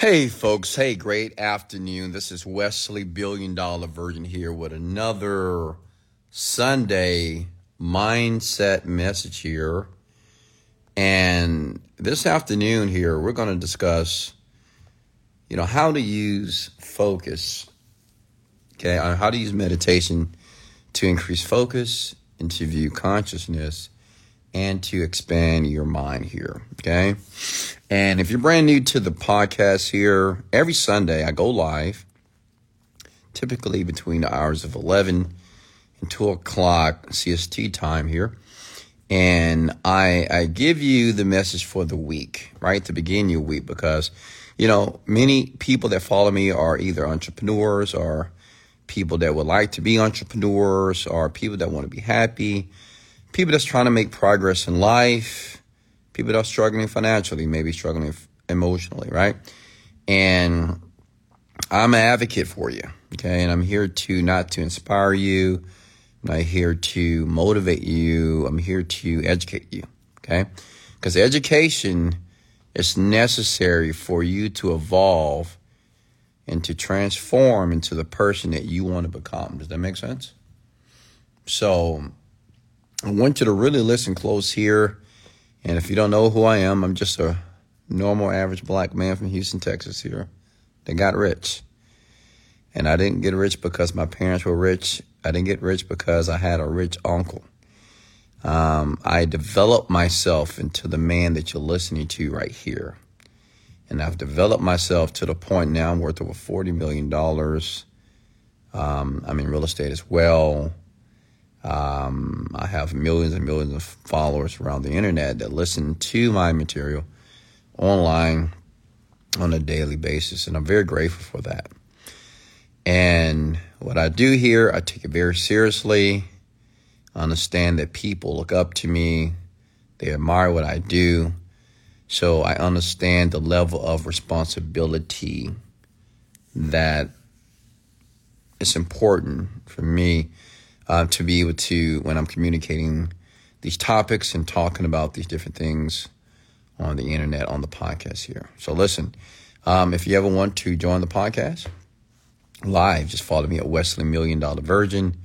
Hey, folks. Hey, great afternoon. This is Wesley Billion Dollar Virgin here with another Sunday mindset message here. And this afternoon here, we're going to discuss, you know, how to use focus, okay, on how to use meditation to increase focus, and to view consciousness, and to expand your mind here, okay? And if you're brand new to the podcast here, every Sunday I go live, typically between the hours of 11 and 2 o'clock CST time here. And I, I give you the message for the week, right? To begin your week, because, you know, many people that follow me are either entrepreneurs or people that would like to be entrepreneurs or people that want to be happy, people that's trying to make progress in life, people that are struggling financially, maybe struggling emotionally, right? And I'm an advocate for you, okay? And I'm here to not to inspire you, I'm not here to motivate you, I'm here to educate you, okay? Because education is necessary for you to evolve and to transform into the person that you want to become. Does that make sense? So I want you to really listen close here. And if you don't know who I am, I'm just a normal, average black man from Houston, Texas here that got rich. And I didn't get rich because my parents were rich. I didn't get rich because I had a rich uncle. Um, I developed myself into the man that you're listening to right here and I've developed myself to the point now I'm worth over $40 million. Um, I'm in real estate as well. Um, I have millions and millions of followers around the internet that listen to my material online on a daily basis, and I'm very grateful for that. And what I do here, I take it very seriously. I understand that people look up to me, they admire what I do. So I understand the level of responsibility that it's important for me uh, to be able to, when I'm communicating these topics and talking about these different things on the internet, on the podcast here. So listen, um, if you ever want to join the podcast live, just follow me at Wesley Million Dollar Virgin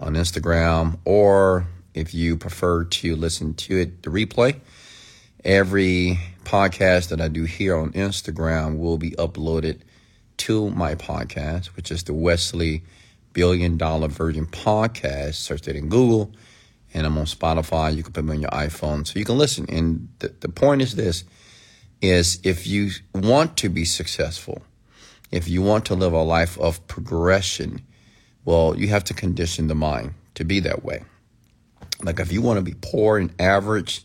on Instagram, or if you prefer to listen to it, the replay, Every podcast that I do here on Instagram will be uploaded to my podcast, which is the Wesley Billion Dollar Virgin Podcast. Search it in Google, and I'm on Spotify. You can put me on your iPhone so you can listen. And the, the point is this is if you want to be successful, if you want to live a life of progression, well, you have to condition the mind to be that way. Like if you want to be poor and average,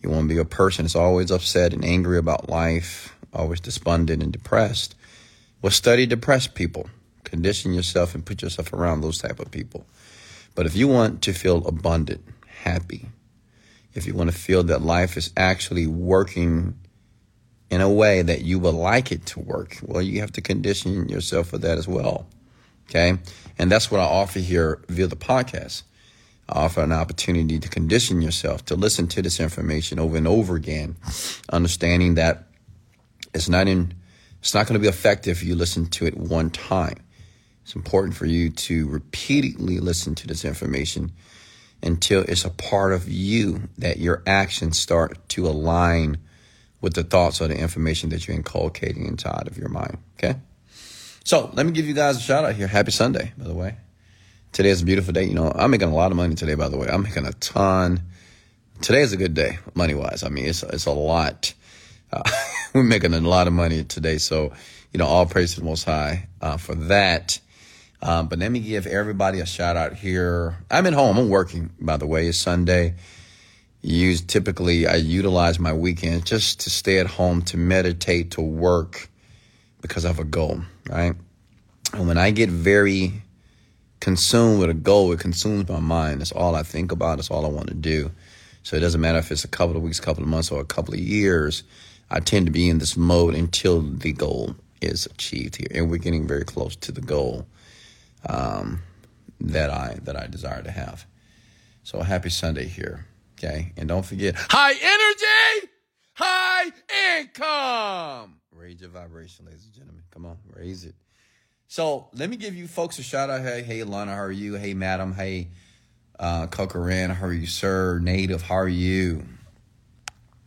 you want to be a person that's always upset and angry about life, always despondent and depressed. Well, study depressed people. Condition yourself and put yourself around those type of people. But if you want to feel abundant, happy, if you want to feel that life is actually working in a way that you would like it to work, well, you have to condition yourself for that as well. Okay. And that's what I offer here via the podcast I offer an opportunity to condition yourself to listen to this information over and over again, understanding that it's not in it's not going to be effective if you listen to it one time. It's important for you to repeatedly listen to this information until it's a part of you that your actions start to align with the thoughts or the information that you're inculcating inside of your mind. Okay? So let me give you guys a shout out here. Happy Sunday, by the way. Today is a beautiful day. You know, I'm making a lot of money today, by the way. I'm making a ton. Today is a good day, money wise. I mean, it's, it's a lot. Uh, we're making a lot of money today. So, you know, all praise to the Most High uh, for that. Um, but let me give everybody a shout out here. I'm at home. I'm working, by the way. It's Sunday. Use typically I utilize my weekend just to stay at home to meditate, to work because I have a goal, right? And when I get very consumed with a goal. It consumes my mind. That's all I think about. That's all I want to do. So it doesn't matter if it's a couple of weeks, a couple of months, or a couple of years. I tend to be in this mode until the goal is achieved here, and we're getting very close to the goal um, that I that I desire to have. So happy Sunday here, okay? And don't forget, high energy, high income. Raise your vibration, ladies and gentlemen. Come on, raise it. So let me give you folks a shout out. Hey, hey, Lana, how are you? Hey, madam. Hey, uh, Kokoran, how are you, sir? Native, how are you?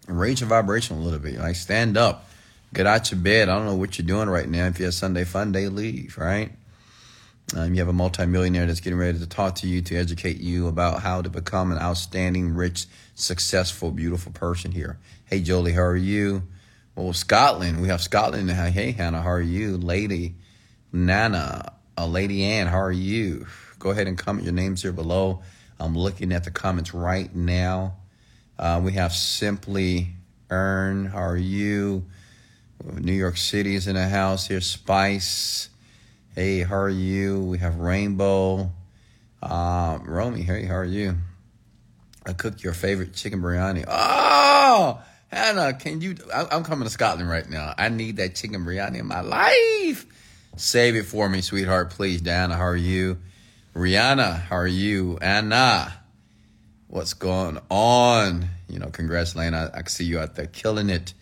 raise your vibration a little bit. Like stand up, get out your bed. I don't know what you're doing right now. If you have Sunday fun day, leave. Right? Um, you have a multimillionaire that's getting ready to talk to you to educate you about how to become an outstanding, rich, successful, beautiful person here. Hey, Jolie, how are you? Well, Scotland. We have Scotland. Hey, Hannah, how are you? Lady Nana, uh, Lady Ann, how are you? Go ahead and comment your names here below. I'm looking at the comments right now. Uh, we have Simply Earn. How are you? New York City is in the house here. Spice. Hey, how are you? We have Rainbow. Um, Romy, hey, how are you? I cooked your favorite chicken biryani. Oh, Hannah, can you? I'm coming to Scotland right now. I need that chicken biryani in my life. Save it for me, sweetheart, please. Diana, how are you? Rihanna, how are you? Anna, what's going on? You know, congrats, Lane. I, I see you out there killing it.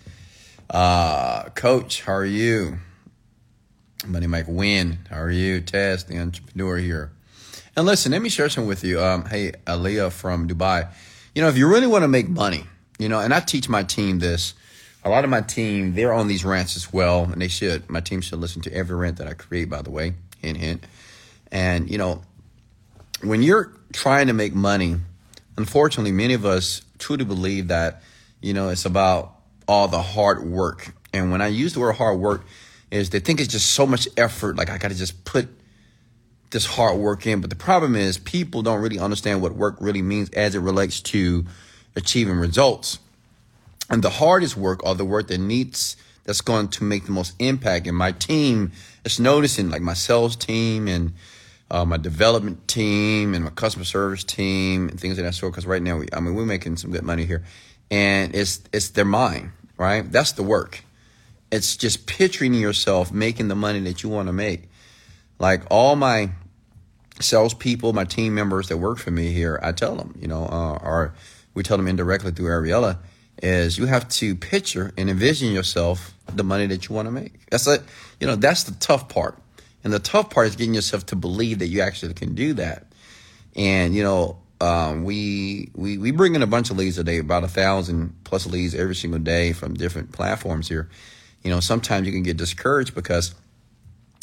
Uh, Coach, how are you? Money Mike Win, how are you? Tess, the entrepreneur here. And listen, let me share some with you. Um, hey, Aliyah from Dubai. You know, if you really want to make money, you know, and I teach my team this. A lot of my team, they're on these rants as well, and they should. My team should listen to every rant that I create, by the way. Hint, hint. And, you know, when you're trying to make money, unfortunately, many of us truly believe that, you know, it's about all the hard work. And when I use the word hard work, is they think it's just so much effort. Like I got to just put this hard work in. But the problem is people don't really understand what work really means as it relates to achieving results. And the hardest work or the work that needs that's going to make the most impact. And my team is noticing, like my sales team and uh, my development team and my customer service team and things of that sort. Because right now, we, I mean, we're making some good money here, and it's it's their mind, right? That's the work. It's just picturing yourself making the money that you want to make. Like all my salespeople, my team members that work for me here, I tell them, you know, uh, or we tell them indirectly through Ariella, is you have to picture and envision yourself the money that you want to make. That's it. You know, that's the tough part and the tough part is getting yourself to believe that you actually can do that. And, you know, um, we, we, we bring in a bunch of leads a day, about a thousand plus leads every single day from different platforms here. You know, sometimes you can get discouraged because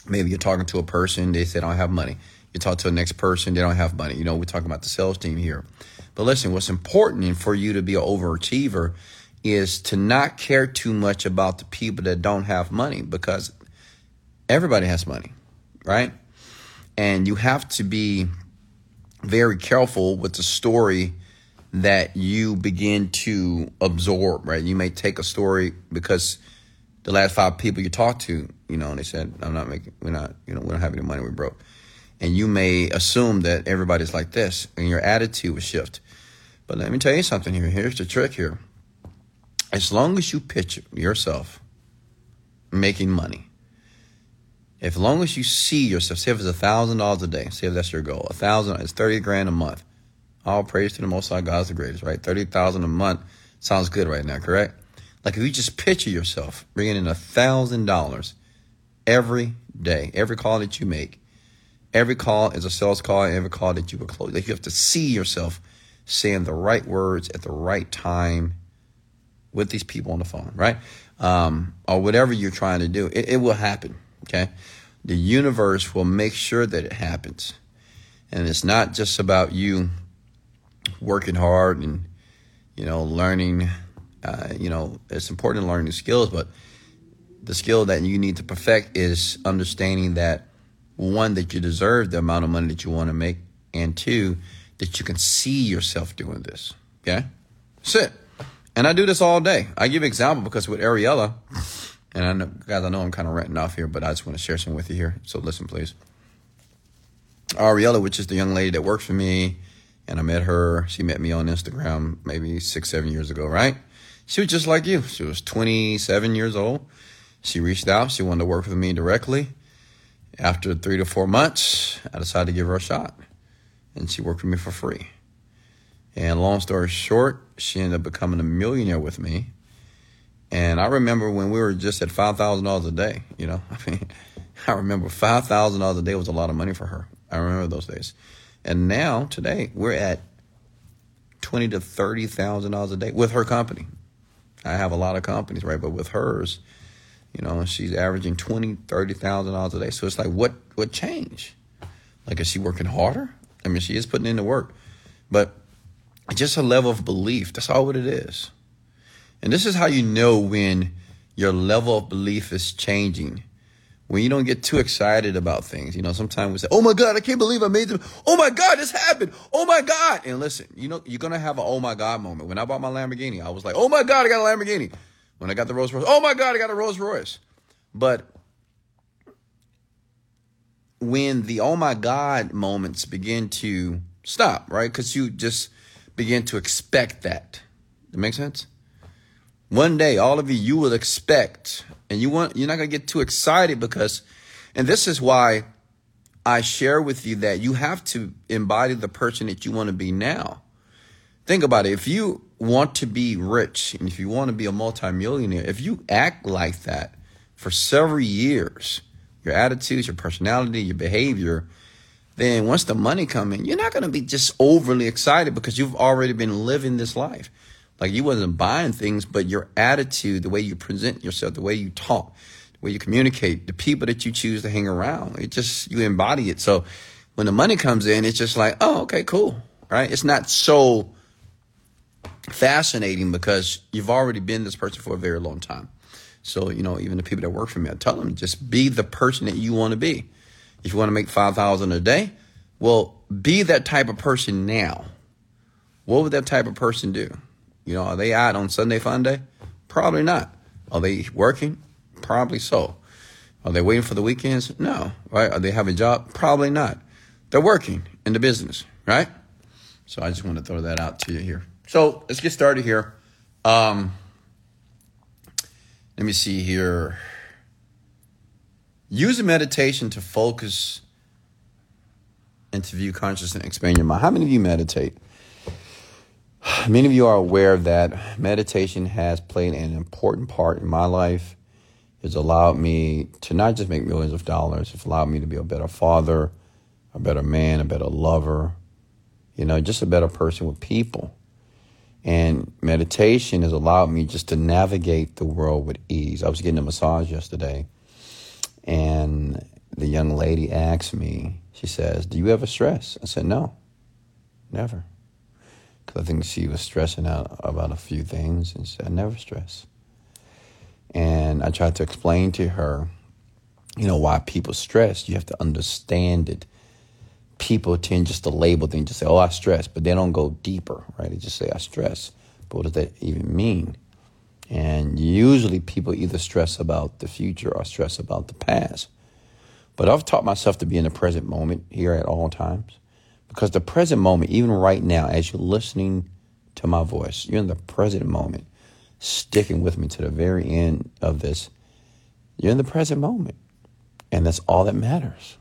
maybe you're talking to a person, they say, I don't have money. You talk to the next person, they don't have money. You know, we're talking about the sales team here. But listen, what's important for you to be an overachiever is to not care too much about the people that don't have money because everybody has money right? And you have to be very careful with the story that you begin to absorb, right? You may take a story because the last five people you talked to, you know, and they said, I'm not making, we're not, you know, we don't have any money, we're broke. And you may assume that everybody's like this and your attitude will shift. But let me tell you something here. Here's the trick here. As long as you picture yourself making money, if long as you see yourself, say if it's a thousand dollars a day, say if that's your goal, a thousand is thirty grand a month. All praise to the Most High God's the greatest, right? Thirty thousand a month sounds good right now, correct? Like if you just picture yourself bringing in a thousand dollars every day, every call that you make, every call is a sales call, every call that you will close. Like you have to see yourself saying the right words at the right time with these people on the phone, right? Um, or whatever you're trying to do, it, it will happen. Okay. The universe will make sure that it happens. And it's not just about you working hard and, you know, learning, uh, you know, it's important to learn new skills, but the skill that you need to perfect is understanding that one, that you deserve the amount of money that you want to make, and two, that you can see yourself doing this. Okay? That's it. And I do this all day. I give example because with Ariella, and I know, guys, I know I'm kind of ranting off here, but I just want to share some with you here. So listen, please. Ariella, which is the young lady that works for me, and I met her. She met me on Instagram maybe six, seven years ago, right? She was just like you. She was 27 years old. She reached out. She wanted to work with me directly. After three to four months, I decided to give her a shot, and she worked with me for free. And long story short, she ended up becoming a millionaire with me And I remember when we were just at five thousand dollars a day. You know, I mean, I remember five thousand dollars a day was a lot of money for her. I remember those days. And now today we're at twenty to thirty thousand dollars a day with her company. I have a lot of companies, right? But with hers, you know, she's averaging twenty, thirty thousand dollars a day. So it's like, what what change? Like, is she working harder? I mean, she is putting in the work, but just a level of belief. That's all what it is. And this is how you know when your level of belief is changing. When you don't get too excited about things. You know, sometimes we say, Oh my God, I can't believe I made them." Oh my God, this happened. Oh my God. And listen, you know, you're to have an oh my God moment. When I bought my Lamborghini, I was like, Oh my God, I got a Lamborghini. When I got the Rolls Royce, oh my God, I got a Rolls Royce. But when the oh my God moments begin to stop, right? Because you just begin to expect that. That makes sense? One day, all of you, you will expect, and you want, you're not going to get too excited because, and this is why I share with you that you have to embody the person that you want to be now. Think about it. If you want to be rich and if you want to be a multimillionaire, if you act like that for several years, your attitudes, your personality, your behavior, then once the money come in, you're not going to be just overly excited because you've already been living this life. Like you wasn't buying things, but your attitude, the way you present yourself, the way you talk, the way you communicate, the people that you choose to hang around, it just, you embody it. So when the money comes in, it's just like, oh, okay, cool. Right? It's not so fascinating because you've already been this person for a very long time. So, you know, even the people that work for me, I tell them just be the person that you want to be. If you want to make 5000 a day, well, be that type of person now. What would that type of person do? You know, are they out on Sunday fun day? Probably not. Are they working? Probably so. Are they waiting for the weekends? No. Right? Are they have a job? Probably not. They're working in the business, right? So I just want to throw that out to you here. So let's get started here. Um, let me see here. Use a meditation to focus and to view consciousness and expand your mind. How many of you meditate? Many of you are aware that meditation has played an important part in my life. It's allowed me to not just make millions of dollars, it's allowed me to be a better father, a better man, a better lover, you know, just a better person with people. And meditation has allowed me just to navigate the world with ease. I was getting a massage yesterday, and the young lady asked me, she says, Do you ever stress? I said, No, never. Because I think she was stressing out about a few things, and she said, I never stress. And I tried to explain to her, you know, why people stress. You have to understand it people tend just to label things, just say, oh, I stress, but they don't go deeper, right? They just say, I stress. But what does that even mean? And usually people either stress about the future or stress about the past. But I've taught myself to be in the present moment here at all times. Because the present moment, even right now, as you're listening to my voice, you're in the present moment, sticking with me to the very end of this. You're in the present moment. And that's all that matters.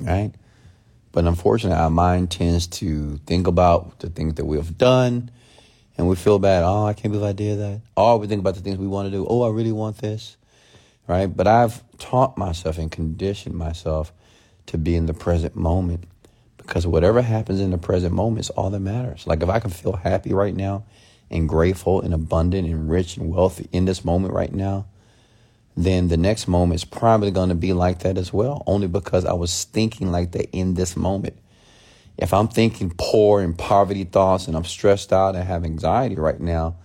Right? But unfortunately, our mind tends to think about the things that we have done and we feel bad. Oh, I can't believe I did that. Or we think about the things we want to do. Oh, I really want this. Right? But I've taught myself and conditioned myself to be in the present moment because whatever happens in the present moment is all that matters. Like if I can feel happy right now and grateful and abundant and rich and wealthy in this moment right now, then the next moment is probably going to be like that as well, only because I was thinking like that in this moment. If I'm thinking poor and poverty thoughts and I'm stressed out and have anxiety right now,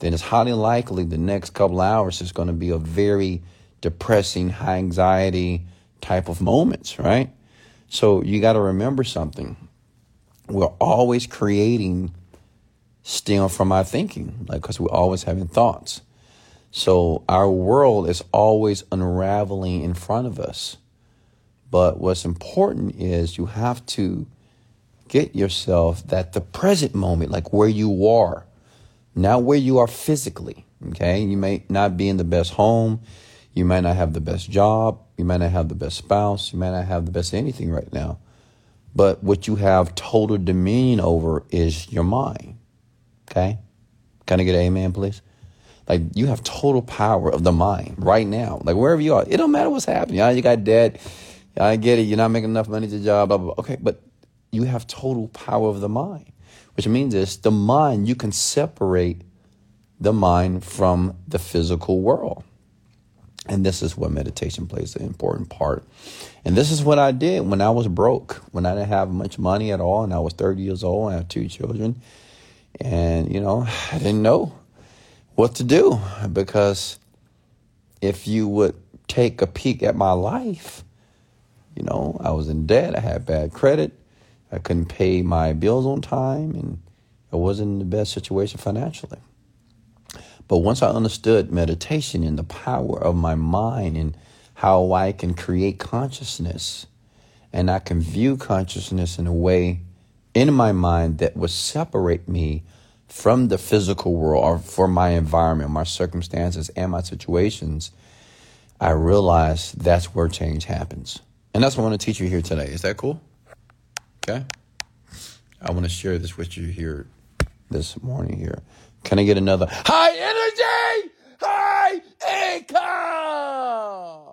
then it's highly likely the next couple hours is going to be a very depressing, high anxiety type of moments, right? So you got to remember something. We're always creating still from our thinking, like because we're always having thoughts. So our world is always unraveling in front of us. But what's important is you have to get yourself that the present moment, like where you are, not where you are physically. Okay. You may not be in the best home. You might not have the best job. You might not have the best spouse. You might not have the best anything right now. But what you have total dominion over is your mind. Okay. Can I get an amen, please? Like you have total power of the mind right now. Like wherever you are, it don't matter what's happening. You, you got debt. I get it. You're not making enough money to job. Blah, blah, blah. Okay, but you have total power of the mind, which means this: the mind you can separate the mind from the physical world. And this is what meditation plays an important part. And this is what I did when I was broke, when I didn't have much money at all, and I was 30 years old. and I have two children. And, you know, I didn't know what to do because if you would take a peek at my life, you know, I was in debt, I had bad credit, I couldn't pay my bills on time, and I wasn't in the best situation financially. But once I understood meditation and the power of my mind and how I can create consciousness and I can view consciousness in a way in my mind that would separate me from the physical world or from my environment, my circumstances, and my situations, I realized that's where change happens. And that's what I want to teach you here today. Is that cool? Okay. I want to share this with you here this morning here. Can I get another high energy, high income?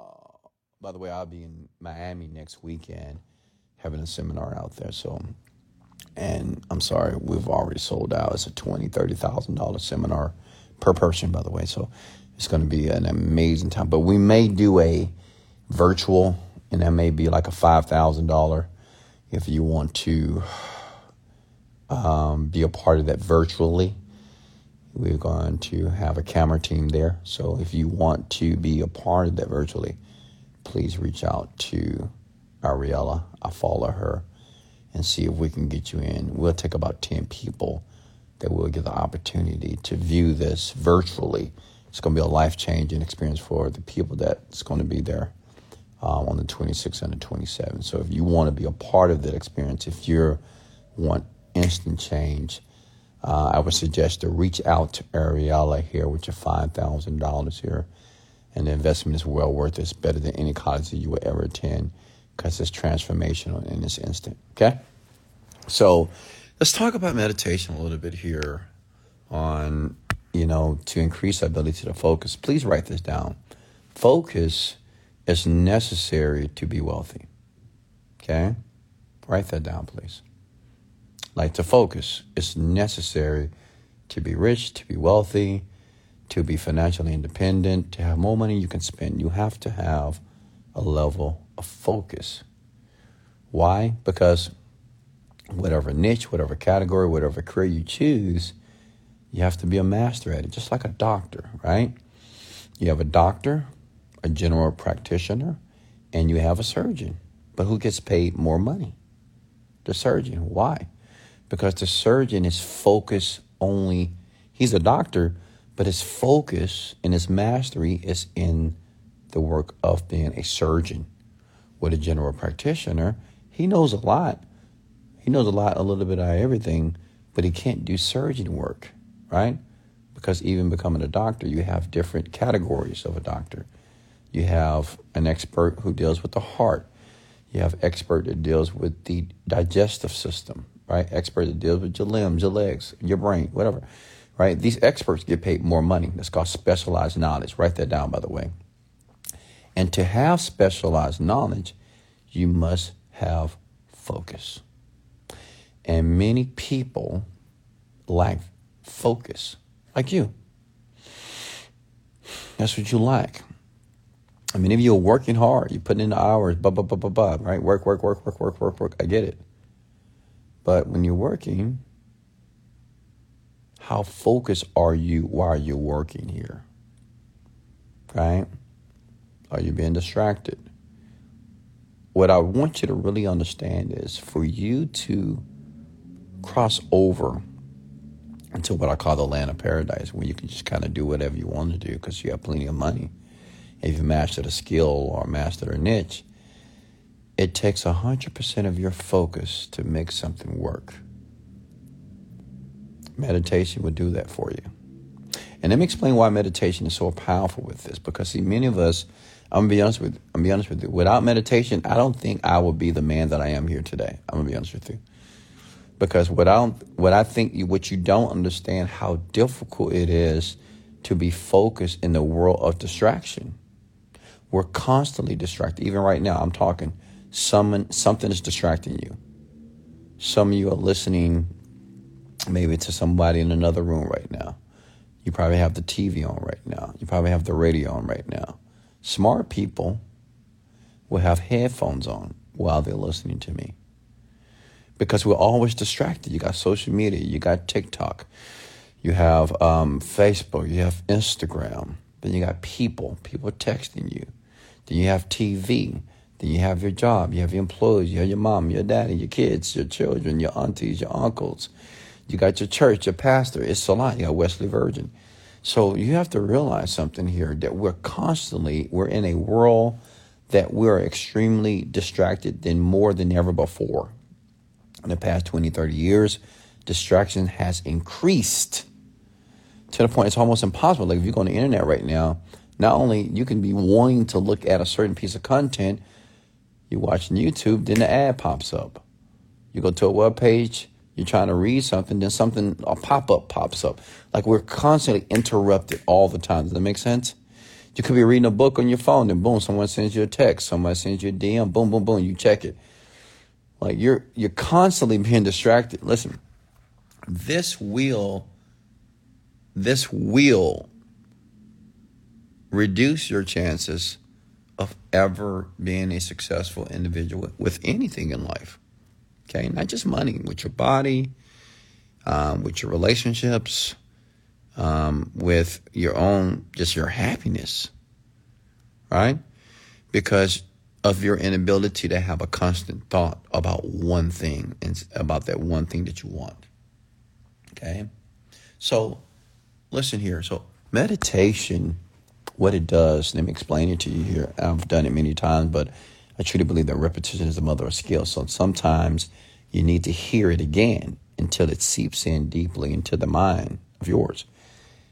By the way, I'll be in Miami next weekend having a seminar out there. So, and I'm sorry, we've already sold out. It's a twenty, thirty thousand dollar seminar per person, by the way. So it's going to be an amazing time. But we may do a virtual, and that may be like a five thousand dollar if you want to um, be a part of that virtually. We're going to have a camera team there. So if you want to be a part of that virtually, please reach out to Ariella. I follow her and see if we can get you in. We'll take about 10 people that will get the opportunity to view this virtually. It's going to be a life changing experience for the people that's going to be there um, on the 26th and the 27th. So if you want to be a part of that experience, if you want instant change, uh, I would suggest to reach out to Ariella here with your $5,000 here. And the investment is well worth it. It's better than any college that you would ever attend because it's transformational in this instant. Okay? So let's talk about meditation a little bit here on, you know, to increase our ability to focus. Please write this down. Focus is necessary to be wealthy. Okay? Write that down, please like to focus. It's necessary to be rich, to be wealthy, to be financially independent, to have more money you can spend. You have to have a level of focus. Why? Because whatever niche, whatever category, whatever career you choose, you have to be a master at it, just like a doctor, right? You have a doctor, a general practitioner, and you have a surgeon. But who gets paid more money? The surgeon. Why? Because the surgeon is focused only, he's a doctor, but his focus and his mastery is in the work of being a surgeon. With a general practitioner, he knows a lot. He knows a lot, a little bit of everything, but he can't do surgeon work, right? Because even becoming a doctor, you have different categories of a doctor. You have an expert who deals with the heart. You have expert that deals with the digestive system, right? Expert that deals with your limbs, your legs, your brain, whatever, right? These experts get paid more money. That's called specialized knowledge. Write that down, by the way. And to have specialized knowledge, you must have focus. And many people lack focus, like you. That's what you lack. I mean, if you're working hard, you're putting in the hours, blah, blah, blah, blah, blah, right? Work, work, work, work, work, work, work. I get it. But when you're working, how focused are you while you're working here? Right? Are you being distracted? What I want you to really understand is for you to cross over into what I call the land of paradise, where you can just kind of do whatever you want to do because you have plenty of money. If you mastered a skill or mastered a niche, it takes 100% of your focus to make something work. Meditation would do that for you. And let me explain why meditation is so powerful with this. Because see, many of us, I'm gonna be honest with I'm gonna be honest with you. Without meditation, I don't think I would be the man that I am here today. I'm gonna be honest with you. Because what I what I think you, what you don't understand how difficult it is to be focused in the world of distraction. We're constantly distracted. Even right now, I'm talking, someone, something is distracting you. Some of you are listening maybe to somebody in another room right now. You probably have the TV on right now. You probably have the radio on right now. Smart people will have headphones on while they're listening to me. Because we're always distracted. You got social media, you got TikTok, you have um, Facebook, you have Instagram, then you got people, people texting you. Then you have TV. Then you have your job, you have your employees, you have your mom, your daddy, your kids, your children, your aunties, your uncles. You got your church, your pastor. It's a lot. You got Wesley Virgin. So you have to realize something here that we're constantly, we're in a world that we're extremely distracted than more than ever before. In the past 20, 30 years, distraction has increased to the point it's almost impossible. Like if you go on the internet right now, not only you can be wanting to look at a certain piece of content, you watching YouTube, then the ad pops up. You go to a web page, you're trying to read something, then something, a pop up pops up. Like we're constantly interrupted all the time. Does that make sense? You could be reading a book on your phone, and boom, someone sends you a text, somebody sends you a DM, boom, boom, boom, you check it. Like you're you're constantly being distracted. Listen, this will this will reduce your chances of ever being a successful individual with anything in life. Okay, not just money, with your body, um, with your relationships, um, with your own, just your happiness, right? Because of your inability to have a constant thought about one thing and about that one thing that you want. Okay, so listen here. So meditation what it does. Let me explain it to you here. I've done it many times, but I truly believe that repetition is the mother of skill. So sometimes you need to hear it again until it seeps in deeply into the mind of yours.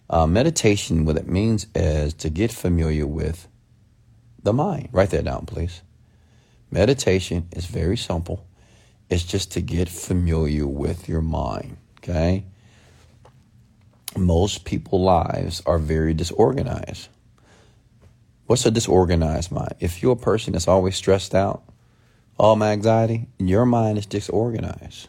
Uh, meditation, what it means is to get familiar with the mind. Write that down, please. Meditation is very simple. It's just to get familiar with your mind. Okay. Most people's lives are very disorganized. What's a disorganized mind? If you're a person that's always stressed out, all my anxiety, your mind is disorganized.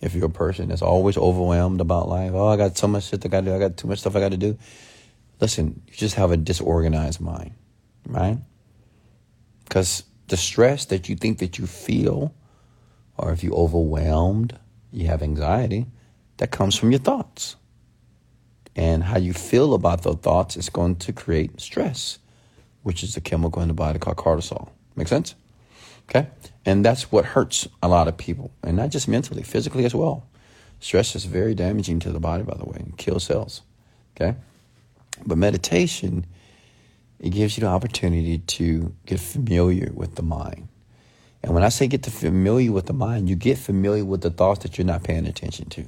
If you're a person that's always overwhelmed about life, oh, I got so much shit I got to do, I got too much stuff I got to do. Listen, you just have a disorganized mind, right? Because the stress that you think that you feel, or if you're overwhelmed, you have anxiety, that comes from your thoughts. And how you feel about those thoughts is going to create stress, which is the chemical in the body called cortisol. Make sense? Okay? And that's what hurts a lot of people, and not just mentally, physically as well. Stress is very damaging to the body, by the way, and kills cells. Okay? But meditation, it gives you the opportunity to get familiar with the mind. And when I say get familiar with the mind, you get familiar with the thoughts that you're not paying attention to.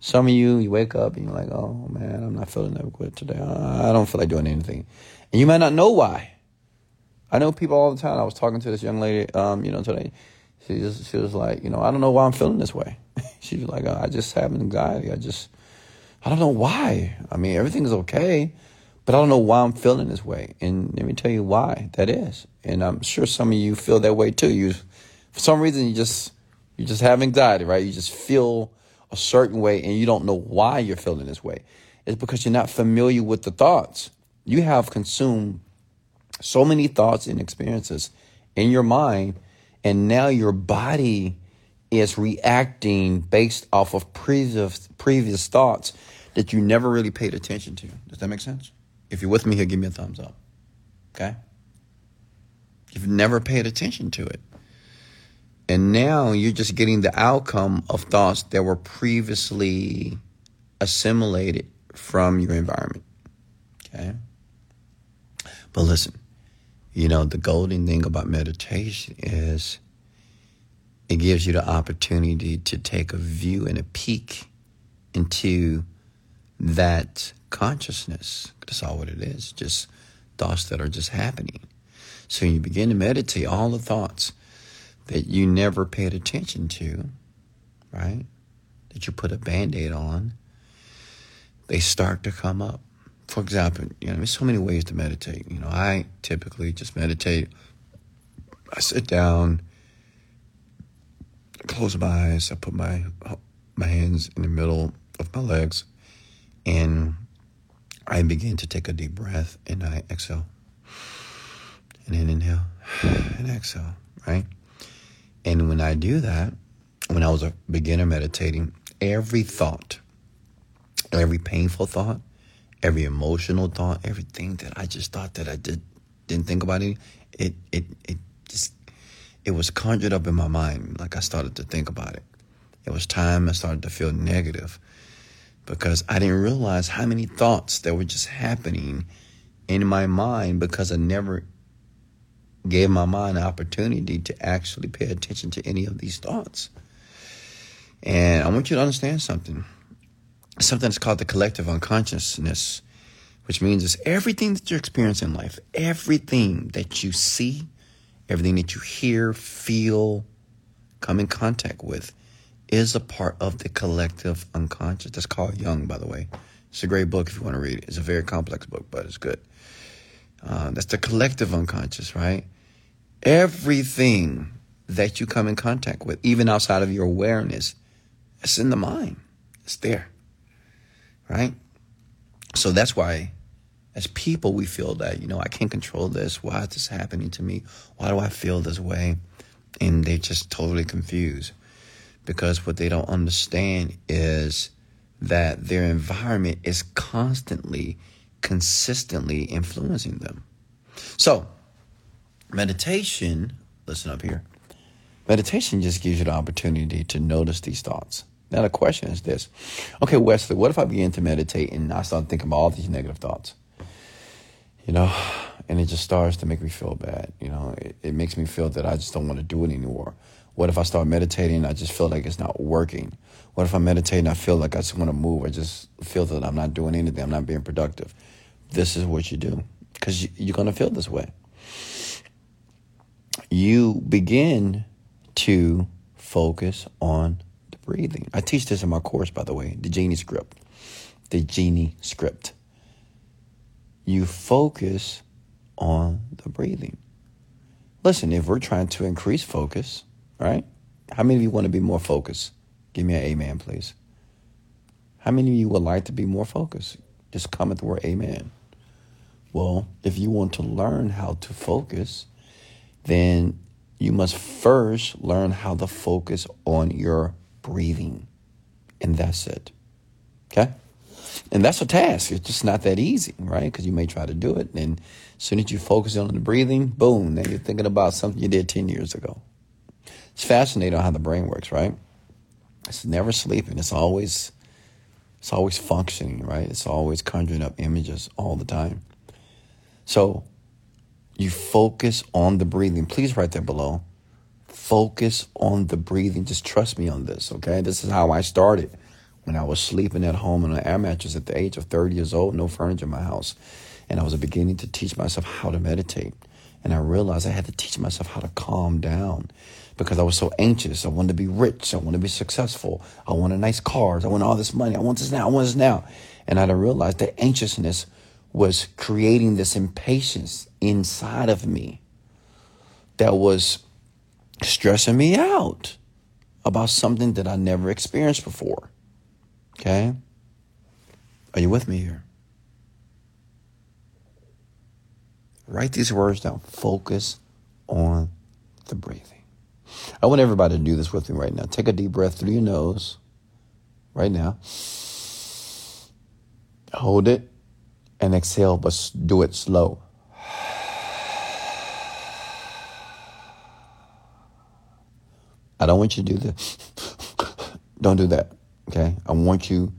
Some of you, you wake up and you're like, oh man, I'm not feeling that good today. I don't feel like doing anything. And you might not know why. I know people all the time. I was talking to this young lady, um, you know, today. She just, she was like, you know, I don't know why I'm feeling this way. she was like, I just have anxiety. I just, I don't know why. I mean, everything's okay, but I don't know why I'm feeling this way. And let me tell you why that is. And I'm sure some of you feel that way too. You, for some reason, you just, you just have anxiety, right? You just feel a certain way and you don't know why you're feeling this way. It's because you're not familiar with the thoughts. You have consumed so many thoughts and experiences in your mind, and now your body is reacting based off of previous previous thoughts that you never really paid attention to. Does that make sense? If you're with me here, give me a thumbs up. Okay? You've never paid attention to it. And now you're just getting the outcome of thoughts that were previously assimilated from your environment. Okay? But listen, you know, the golden thing about meditation is it gives you the opportunity to take a view and a peek into that consciousness. That's all what it is, just thoughts that are just happening. So you begin to meditate all the thoughts that you never paid attention to, right? That you put a band aid on, they start to come up. For example, you know, there's so many ways to meditate. You know, I typically just meditate. I sit down, close my eyes, I put my my hands in the middle of my legs, and I begin to take a deep breath and I exhale. And then inhale and exhale, right? And when I do that, when I was a beginner meditating, every thought, every painful thought, every emotional thought, everything that I just thought that I did didn't think about it, it it it just it was conjured up in my mind. Like I started to think about it. It was time I started to feel negative because I didn't realize how many thoughts that were just happening in my mind because I never gave my mind an opportunity to actually pay attention to any of these thoughts. And I want you to understand something. Something that's called the collective unconsciousness, which means it's everything that you experience in life, everything that you see, everything that you hear, feel, come in contact with is a part of the collective unconscious. That's called Jung, by the way. It's a great book if you want to read it. It's a very complex book, but it's good. Uh, that's the collective unconscious, right? Everything that you come in contact with, even outside of your awareness, it's in the mind. It's there, right? So that's why, as people, we feel that, you know, I can't control this. Why is this happening to me? Why do I feel this way? And they're just totally confused because what they don't understand is that their environment is constantly, consistently influencing them. So, meditation, listen up here. Meditation just gives you the opportunity to notice these thoughts. Now, the question is this Okay, Wesley, what if I begin to meditate and I start thinking about all these negative thoughts? You know, and it just starts to make me feel bad. You know, it, it makes me feel that I just don't want to do it anymore. What if I start meditating I just feel like it's not working? What if I meditate and I feel like I just want to move? I just feel that I'm not doing anything. I'm not being productive. This is what you do because you're going to feel this way. You begin to focus on the breathing. I teach this in my course, by the way, the Genie script. The Genie script. You focus on the breathing. Listen, if we're trying to increase focus, right? How many of you want to be more focused? Give me an amen, please. How many of you would like to be more focused? Just comment the word amen. Well, if you want to learn how to focus, then you must first learn how to focus on your breathing. And that's it. Okay? And that's a task. It's just not that easy, right? Because you may try to do it. And as soon as you focus on the breathing, boom, then you're thinking about something you did 10 years ago. It's fascinating how the brain works, right? It's never sleeping. It's always it's always functioning, right? It's always conjuring up images all the time. So you focus on the breathing. Please write that below. Focus on the breathing. Just trust me on this, okay? This is how I started when I was sleeping at home on an air mattress at the age of 30 years old, no furniture in my house. And I was beginning to teach myself how to meditate. And I realized I had to teach myself how to calm down because I was so anxious. I wanted to be rich. I wanted to be successful. I wanted nice cars. I want all this money. I want this now. I want this now. And I realized that anxiousness was creating this impatience inside of me that was stressing me out about something that I never experienced before. Okay? Are you with me here? Write these words down. Focus on the breathing. I want everybody to do this with me right now. Take a deep breath through your nose right now. Hold it and exhale, but do it slow. I don't want you to do this. don't do that. Okay? I want you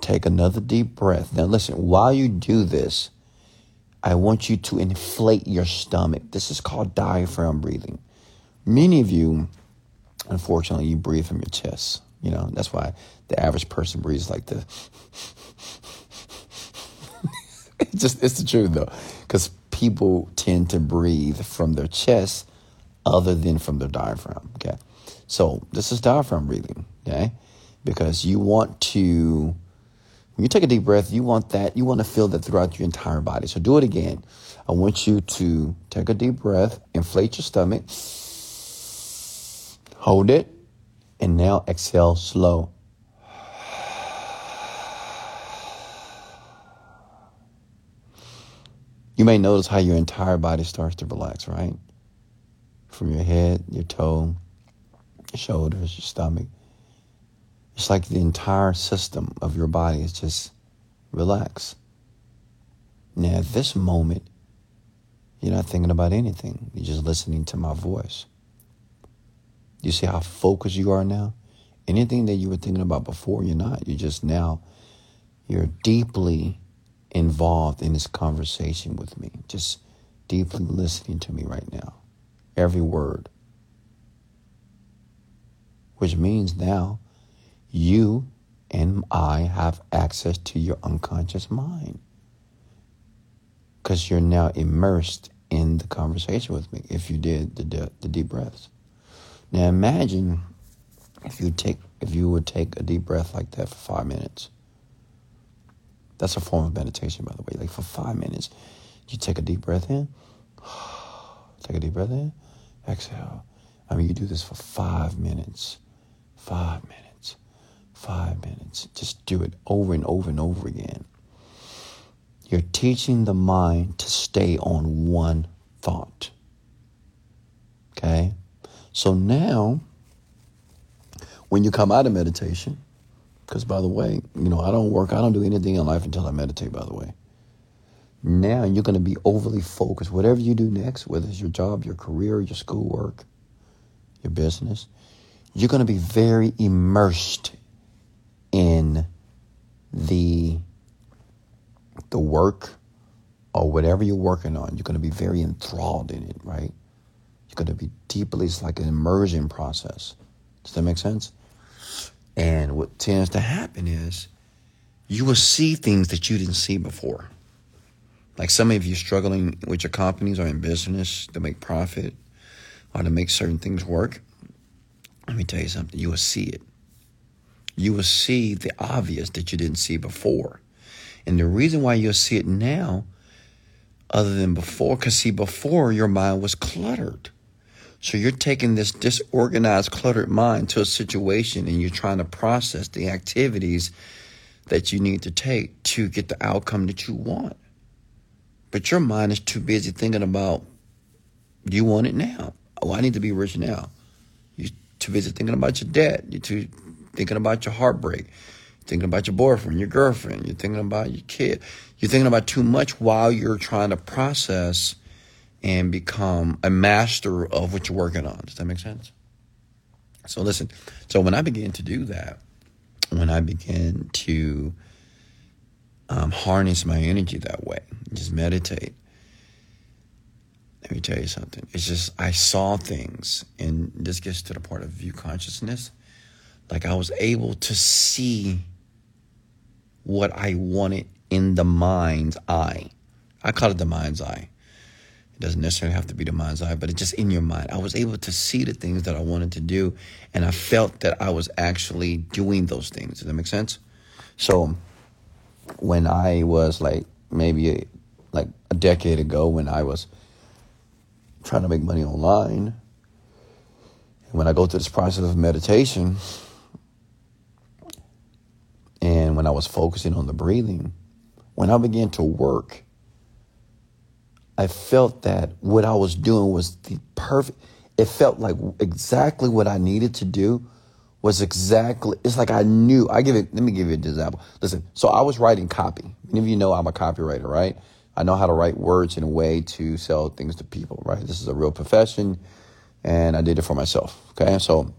take another deep breath. Now listen, while you do this, I want you to inflate your stomach. This is called diaphragm breathing. Many of you, unfortunately, you breathe from your chest. You know, that's why the average person breathes like this. it's just, it's the truth though. Because people tend to breathe from their chest other than from their diaphragm. Okay. So this is diaphragm breathing. Okay. Because you want to When you take a deep breath, you want that, you want to feel that throughout your entire body. So do it again. I want you to take a deep breath, inflate your stomach, hold it, and now exhale slow. You may notice how your entire body starts to relax, right? From your head, your toe, your shoulders, your stomach. It's like the entire system of your body is just relax. Now, at this moment, you're not thinking about anything. You're just listening to my voice. You see how focused you are now? Anything that you were thinking about before, you're not. You're just now, you're deeply involved in this conversation with me, just deeply listening to me right now, every word. Which means now you and I have access to your unconscious mind because you're now immersed in the conversation with me if you did the, the deep breaths. Now imagine if you take if you would take a deep breath like that for five minutes. That's a form of meditation, by the way. Like for five minutes, you take a deep breath in, take a deep breath in, exhale. I mean, you do this for five minutes, five minutes, five minutes. Just do it over and over and over again. You're teaching the mind to stay on one thought. Okay? So now, when you come out of meditation, because, by the way, you know, I don't work, I don't do anything in life until I meditate, by the way. Now you're going to be overly focused. Whatever you do next, whether it's your job, your career, your schoolwork, your business, you're going to be very immersed in the the work or whatever you're working on. You're going to be very enthralled in it, right? You're going to be deeply, it's like an immersion process. Does that make sense? And what tends to happen is you will see things that you didn't see before. Like some of you struggling with your companies or in business to make profit or to make certain things work. Let me tell you something. You will see it. You will see the obvious that you didn't see before. And the reason why you'll see it now, other than before, because see, before your mind was cluttered. So you're taking this disorganized, cluttered mind to a situation and you're trying to process the activities that you need to take to get the outcome that you want. But your mind is too busy thinking about, do you want it now. Oh, I need to be rich now. You're too busy thinking about your debt. You're too thinking about your heartbreak. You're thinking about your boyfriend, your girlfriend. You're thinking about your kid. You're thinking about too much while you're trying to process and become a master of what you're working on. Does that make sense? So listen, so when I began to do that, when I began to um, harness my energy that way, just meditate, let me tell you something. It's just, I saw things, and this gets to the part of view consciousness. Like I was able to see what I wanted in the mind's eye. I call it the mind's eye. Doesn't necessarily have to be the mind's eye, but it's just in your mind. I was able to see the things that I wanted to do, and I felt that I was actually doing those things. Does that make sense? So when I was like maybe a, like a decade ago, when I was trying to make money online, and when I go through this process of meditation, and when I was focusing on the breathing, when I began to work I felt that what I was doing was the perfect. It felt like exactly what I needed to do was exactly. It's like I knew. I give it. Let me give you an example. Listen. So I was writing copy. Many of you know I'm a copywriter, right? I know how to write words in a way to sell things to people, right? This is a real profession, and I did it for myself. Okay, so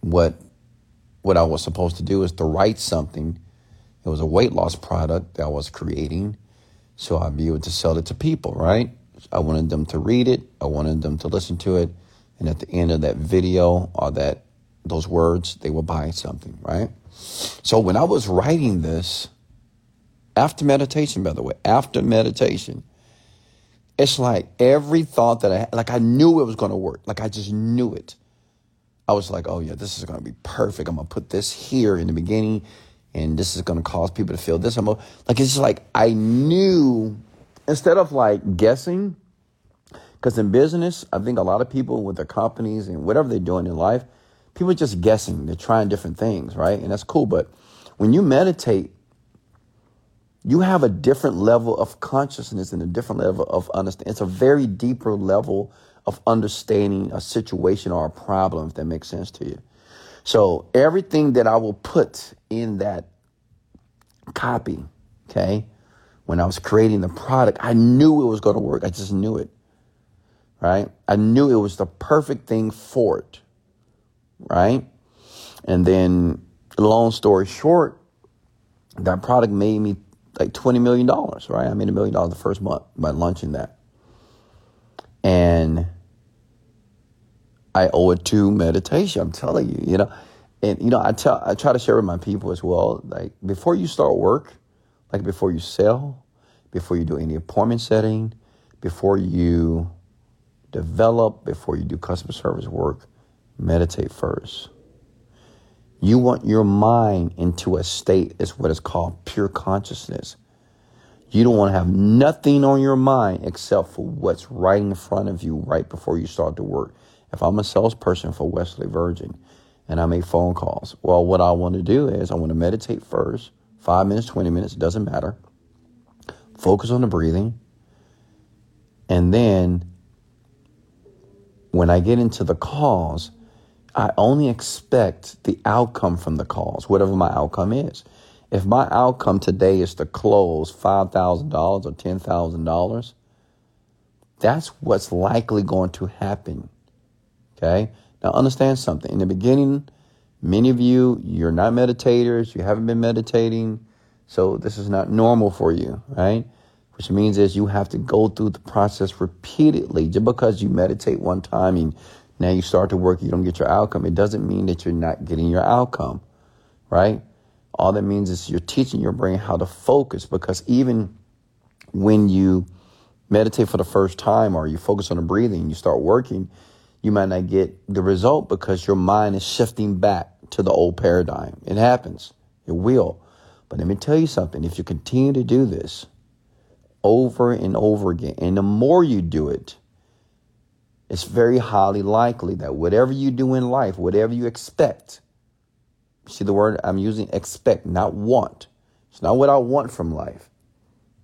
what what I was supposed to do is to write something. It was a weight loss product that I was creating so I'd be able to sell it to people, right? I wanted them to read it, I wanted them to listen to it, and at the end of that video or that those words, they will buy something, right? So when I was writing this, after meditation, by the way, after meditation, it's like every thought that I had, like I knew it was going to work. Like I just knew it. I was like, oh yeah, this is going to be perfect. I'm going to put this here in the beginning and this is going to cause people to feel this. I'm like, it's just like I knew instead of like guessing, because in business, I think a lot of people with their companies and whatever they're doing in life, people are just guessing. They're trying different things, right? And that's cool. But when you meditate, you have a different level of consciousness and a different level of understanding. It's a very deeper level of understanding a situation or a problem, if that makes sense to you. So everything that I will put in that copy, okay, when I was creating the product, I knew it was going to work. I just knew it, right? I knew it was the perfect thing for it, right? And then, long story short, that product made me like $20 million, right? I made a million dollars the first month by launching that. And I owe it to meditation. I'm telling you, you know, and you know, I tell, I try to share with my people as well. Like before you start work, like before you sell, before you do any appointment setting, before you develop, before you do customer service work, meditate first. You want your mind into a state is what is called pure consciousness. You don't want to have nothing on your mind except for what's right in front of you right before you start to work. If I'm a salesperson for Wesley Virgin and I make phone calls, well, what I want to do is I want to meditate first, five minutes, 20 minutes, doesn't matter. Focus on the breathing. And then when I get into the calls, I only expect the outcome from the calls, whatever my outcome is. If my outcome today is to close $5,000 or $10,000, that's what's likely going to happen. Okay? Now understand something. In the beginning, many of you, you're not meditators, you haven't been meditating, so this is not normal for you, right? Which means is you have to go through the process repeatedly. Just because you meditate one time and now you start to work, you don't get your outcome. It doesn't mean that you're not getting your outcome, right? All that means is you're teaching your brain how to focus because even when you meditate for the first time or you focus on the breathing, you start working, you might not get the result because your mind is shifting back to the old paradigm. It happens. It will. But let me tell you something. If you continue to do this over and over again, and the more you do it, it's very highly likely that whatever you do in life, whatever you expect, see the word I'm using expect, not want. It's not what I want from life.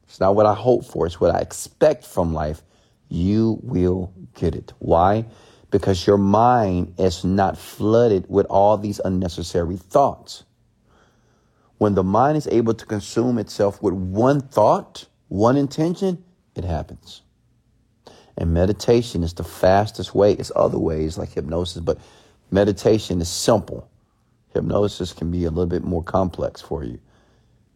It's not what I hope for. It's what I expect from life. You will get it. Why? Because your mind is not flooded with all these unnecessary thoughts. When the mind is able to consume itself with one thought, one intention, it happens. And meditation is the fastest way. It's other ways like hypnosis, but meditation is simple. Hypnosis can be a little bit more complex for you.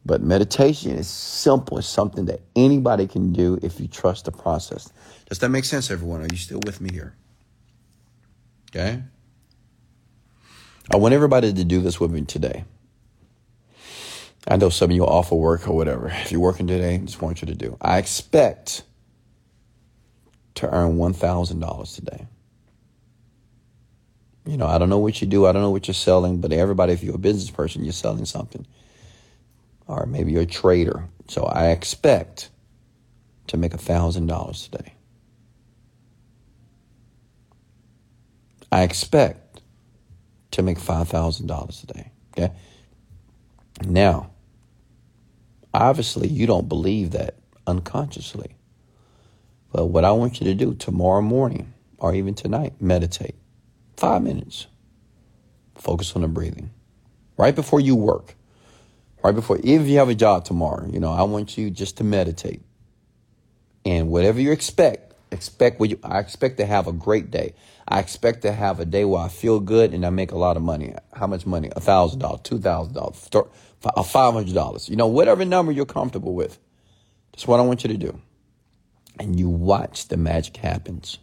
But meditation is simple. It's something that anybody can do if you trust the process. Does that make sense, everyone? Are you still with me here? Okay? I want everybody to do this with me today. I know some of you are off of work or whatever. If you're working today, I just want you to do. I expect to earn $1,000 today. You know, I don't know what you do. I don't know what you're selling, but everybody, if you're a business person, you're selling something. Or maybe you're a trader. So I expect to make $1,000 today. I expect to make $5,000 today. Okay. Now, obviously, you don't believe that unconsciously. But what I want you to do tomorrow morning or even tonight, meditate. Five minutes. Focus on the breathing. Right before you work. Right before, if you have a job tomorrow, you know, I want you just to meditate. And whatever you expect, expect you, I expect to have a great day. I expect to have a day where I feel good and I make a lot of money. How much money? A thousand dollars, two thousand dollars, uh, five hundred dollars. You know, whatever number you're comfortable with. That's what I want you to do and you watch the magic happens.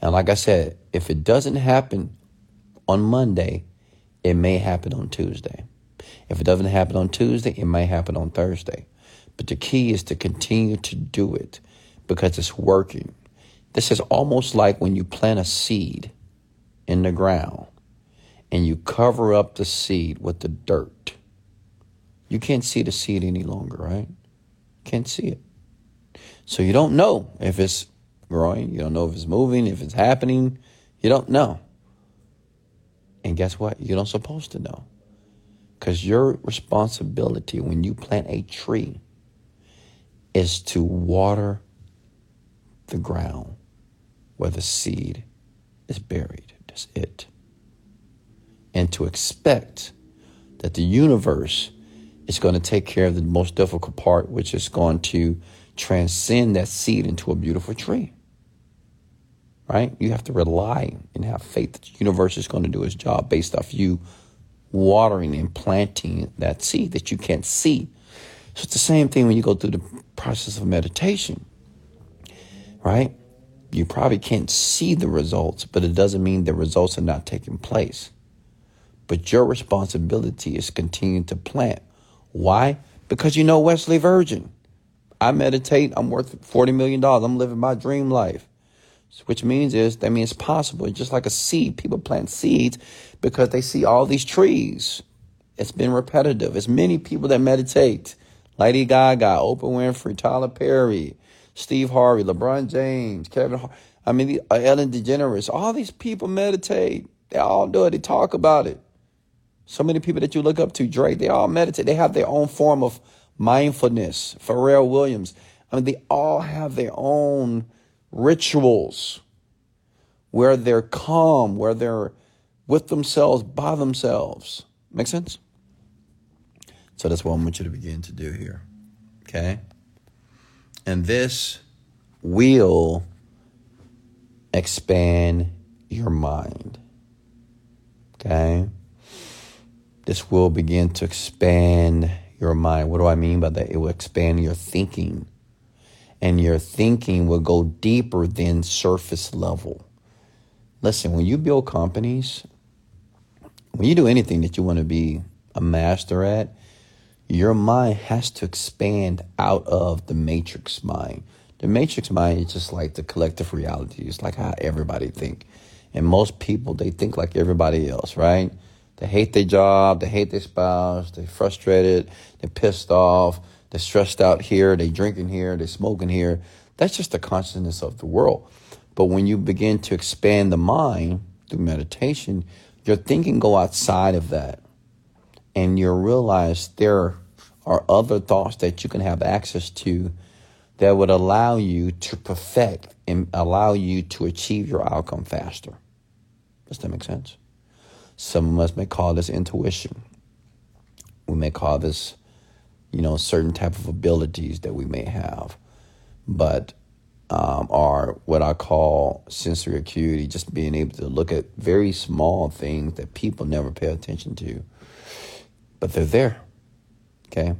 And like I said, if it doesn't happen on Monday, it may happen on Tuesday. If it doesn't happen on Tuesday, it may happen on Thursday. But the key is to continue to do it because it's working. This is almost like when you plant a seed in the ground and you cover up the seed with the dirt. You can't see the seed any longer, right? Can't see it. So you don't know if it's growing. You don't know if it's moving, if it's happening. You don't know. And guess what? You don't supposed to know. Because your responsibility when you plant a tree is to water the ground where the seed is buried. That's it. And to expect that the universe is going to take care of the most difficult part, which is going to transcend that seed into a beautiful tree. Right? You have to rely and have faith that the universe is going to do its job based off you watering and planting that seed that you can't see. So it's the same thing when you go through the process of meditation. Right? You probably can't see the results, but it doesn't mean the results are not taking place. But your responsibility is continuing to plant. Why? Because you know Wesley Virgin. I meditate, I'm worth $40 million. I'm living my dream life. Which means is that means it's possible. It's just like a seed. People plant seeds because they see all these trees. It's been repetitive. It's many people that meditate. Lady Gaga, Oprah Winfrey, Tyler Perry, Steve Harvey, LeBron James, Kevin. Har- I mean, uh, Ellen DeGeneres. All these people meditate. They all do it. They talk about it. So many people that you look up to, Drake. They all meditate. They have their own form of mindfulness. Pharrell Williams. I mean, they all have their own rituals where they're calm, where they're with themselves, by themselves. Make sense? So that's what I want you to begin to do here. Okay? And this will expand your mind. Okay? This will begin to expand your mind. What do I mean by that? It will expand your thinking. And your thinking will go deeper than surface level. Listen, when you build companies, when you do anything that you want to be a master at, your mind has to expand out of the matrix mind. The matrix mind is just like the collective reality. It's like how everybody think. And most people, they think like everybody else, right? They hate their job, they hate their spouse, they're frustrated, they're pissed off, they're stressed out here, they're drinking here, they're smoking here. That's just the consciousness of the world. But when you begin to expand the mind through meditation, your thinking go outside of that and you realize there are other thoughts that you can have access to that would allow you to perfect and allow you to achieve your outcome faster. Does that make sense? Some of us may call this intuition. We may call this, you know, certain type of abilities that we may have, but um, are what I call sensory acuity, just being able to look at very small things that people never pay attention to but they're there. Okay,